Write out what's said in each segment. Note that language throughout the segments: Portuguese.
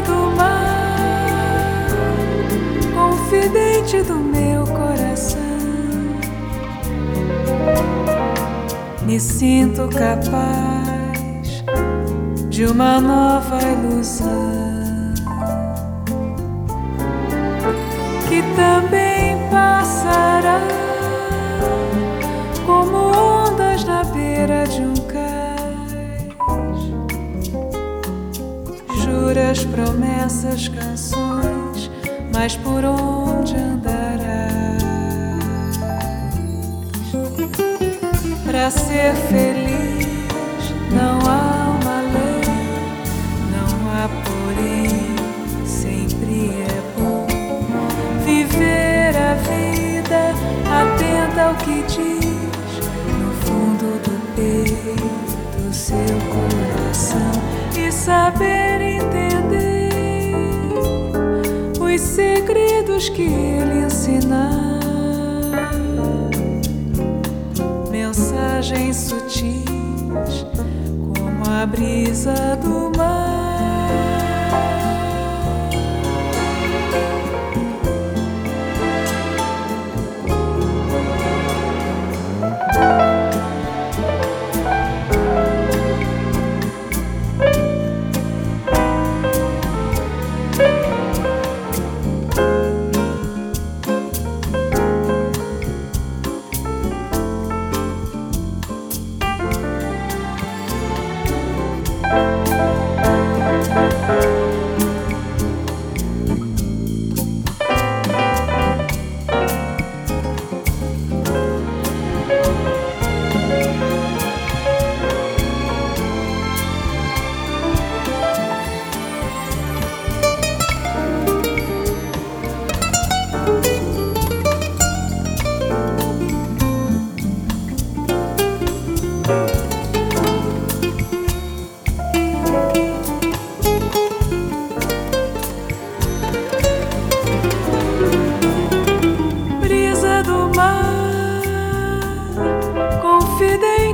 do mar, confidente do meu coração. Me sinto capaz de uma nova ilusão que também juras, promessas, canções, mas por onde andarás? Para ser feliz não há uma lei, não há porém, sempre é bom viver a vida atenta ao que diz no fundo do peito, seu coração e saber que ele ensinar. Mensagens sutis como a brisa do mar. Música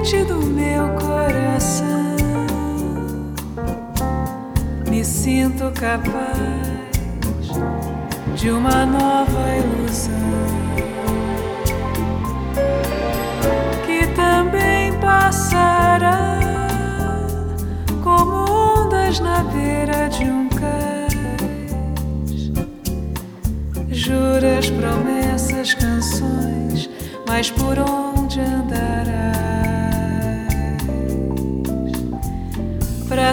confidente do meu coração. Me sinto capaz de uma nova ilusão que também passará como ondas na beira de um cais. Juras, promessas, canções, mas por onde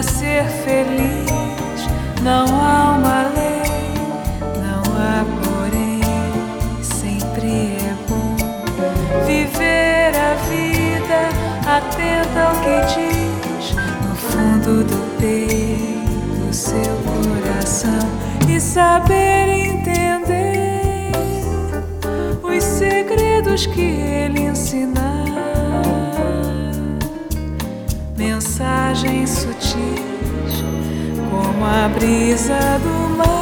Ser feliz não há uma lei, não há porém, sempre é bom viver a vida atenta ao que diz no fundo do peito, seu coração e saber entender os segredos que ele ensinar. Mensagens sutis como a brisa do mar.